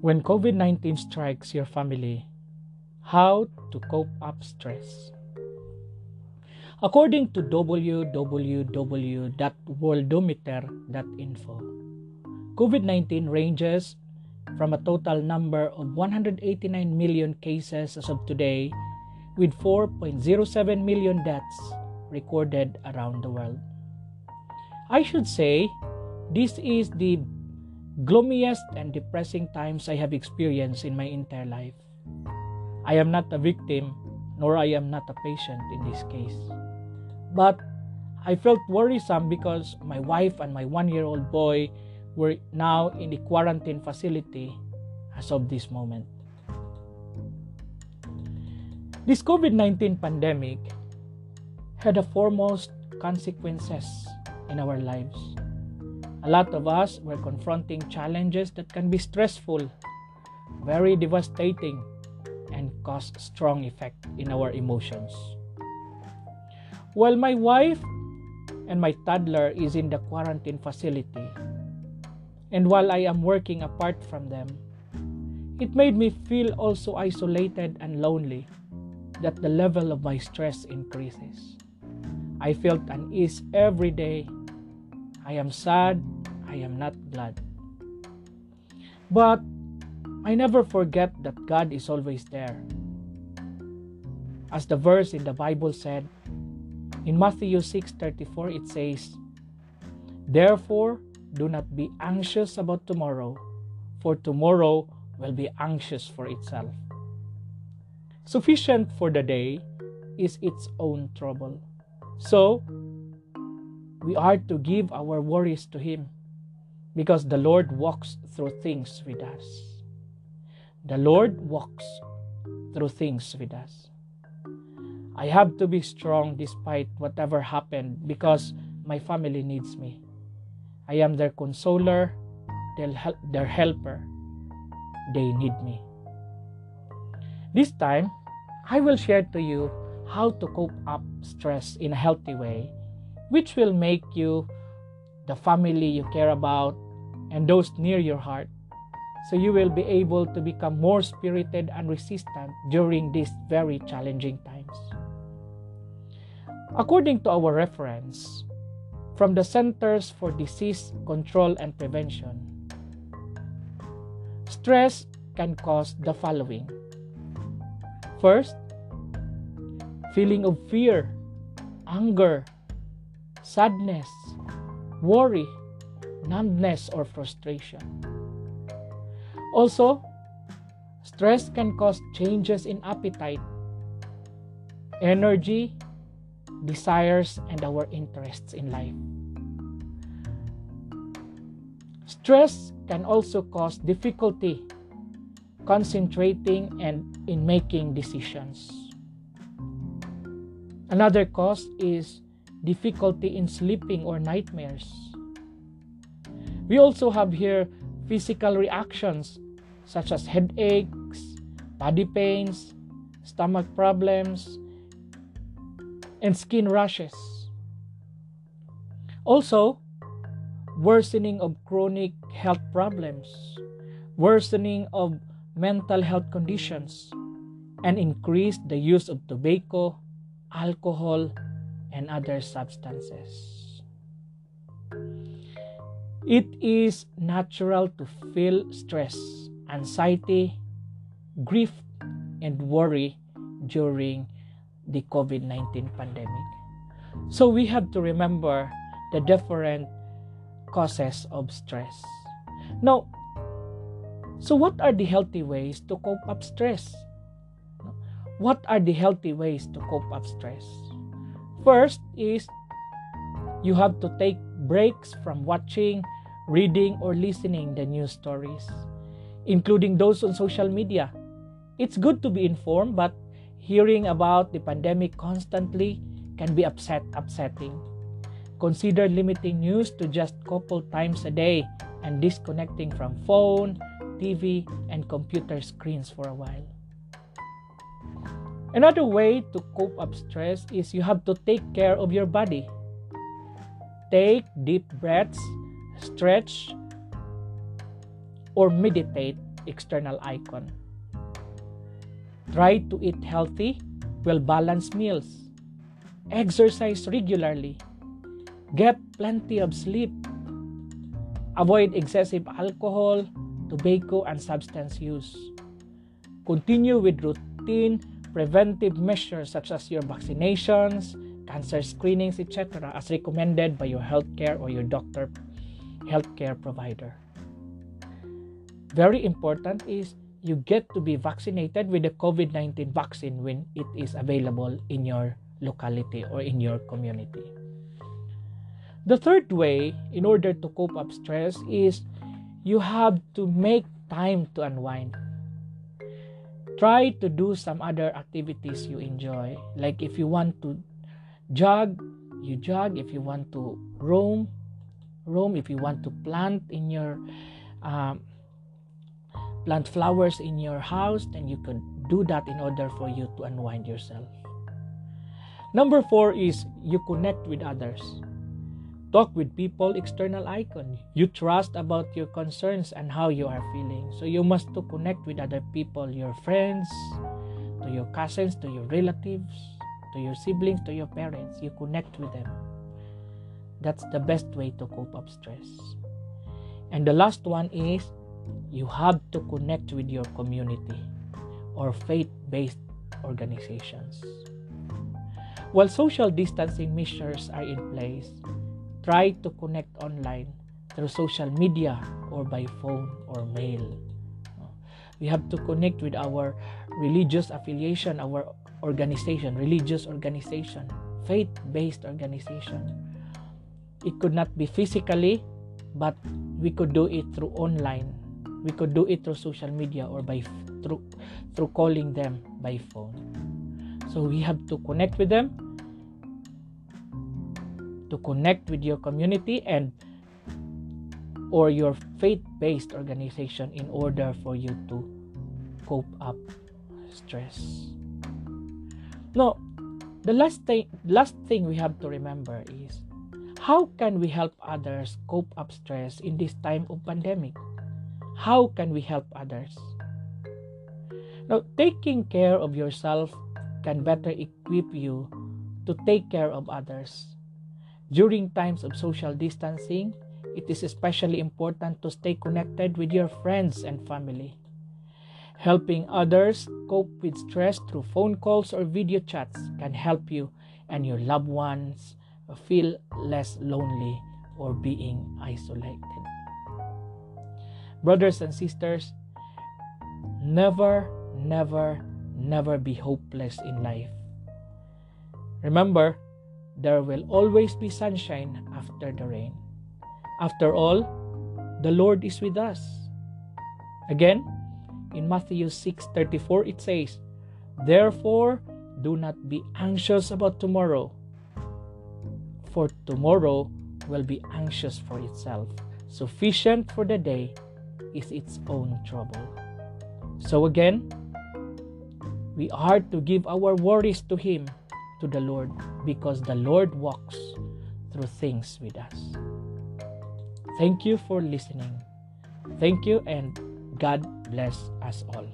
When COVID 19 strikes your family, how to cope up stress? According to www.worldometer.info, COVID 19 ranges from a total number of 189 million cases as of today, with 4.07 million deaths recorded around the world. I should say, this is the gloomiest and depressing times I have experienced in my entire life. I am not a victim, nor I am not a patient in this case. But I felt worrisome because my wife and my one year old boy were now in the quarantine facility as of this moment. This COVID 19 pandemic had the foremost consequences in our lives. A lot of us were confronting challenges that can be stressful, very devastating, and cause strong effect in our emotions. While my wife and my toddler is in the quarantine facility, and while I am working apart from them, it made me feel also isolated and lonely that the level of my stress increases. I felt unease every day I am sad, I am not glad. But I never forget that God is always there. As the verse in the Bible said, in Matthew 6:34 it says, "Therefore do not be anxious about tomorrow, for tomorrow will be anxious for itself." Sufficient for the day is its own trouble. So, we are to give our worries to Him because the Lord walks through things with us. The Lord walks through things with us. I have to be strong despite whatever happened because my family needs me. I am their consoler, their helper. They need me. This time, I will share to you how to cope up stress in a healthy way which will make you, the family you care about, and those near your heart. So you will be able to become more spirited and resistant during these very challenging times. According to our reference from the Centers for Disease Control and Prevention, stress can cause the following. First, feeling of fear, anger, sadness, worry, numbness, or frustration. Also, stress can cause changes in appetite, energy, desires, and our interests in life. Stress can also cause difficulty concentrating and in making decisions. Another cause is difficulty in sleeping or nightmares. We also have here physical reactions such as headaches, body pains, stomach problems, and skin rashes. Also, worsening of chronic health problems, worsening of mental health conditions, and increased the use of tobacco, alcohol, and other substances. It is natural to feel stress, anxiety, grief, and worry during the COVID 19 pandemic. So we have to remember the different causes of stress. Now, so what are the healthy ways to cope up stress? What are the healthy ways to cope up stress? First is you have to take breaks from watching, reading, or listening the news stories, including those on social media. It's good to be informed, but hearing about the pandemic constantly can be upset upsetting. Consider limiting news to just couple times a day and disconnecting from phone, TV, and computer screens for a while. Another way to cope up stress is you have to take care of your body. Take deep breaths, stretch, or meditate external icon. Try to eat healthy, well balanced meals. Exercise regularly. Get plenty of sleep. Avoid excessive alcohol, tobacco, and substance use. Continue with routine preventive measures such as your vaccinations, cancer screenings, etc., as recommended by your healthcare or your doctor healthcare provider. Very important is you get to be vaccinated with the COVID 19 vaccine when it is available in your locality or in your community. The third way, in order to cope up stress, is you have to make time to unwind. Try to do some other activities you enjoy. Like if you want to jog, you jog. If you want to roam, roam. If you want to plant in your um, plant flowers in your house, then you can do that in order for you to unwind yourself. Number four is you connect with others. Talk with people, external icon. You trust about your concerns and how you are feeling. So you must to connect with other people, your friends, to your cousins, to your relatives, to your siblings, to your parents. You connect with them. That's the best way to cope up stress. And the last one is you have to connect with your community or faith based organizations. While social distancing measures are in place, try to connect online through social media or by phone or mail. We have to connect with our religious affiliation, our organization, religious organization, faith based organization. It could not be physically, but we could do it through online we could do it through social media or by through through calling them by phone so we have to connect with them to connect with your community and or your faith-based organization in order for you to cope up stress no the last thing last thing we have to remember is how can we help others cope up stress in this time of pandemic how can we help others? Now, taking care of yourself can better equip you to take care of others. During times of social distancing, it is especially important to stay connected with your friends and family. Helping others cope with stress through phone calls or video chats can help you and your loved ones feel less lonely or being isolated. Brothers and sisters, never, never, never be hopeless in life. Remember, there will always be sunshine after the rain. After all, the Lord is with us. Again, in Matthew 6:34 it says, "Therefore, do not be anxious about tomorrow, for tomorrow will be anxious for itself. Sufficient for the day is its own trouble. So again, we are to give our worries to Him, to the Lord, because the Lord walks through things with us. Thank you for listening. Thank you, and God bless us all.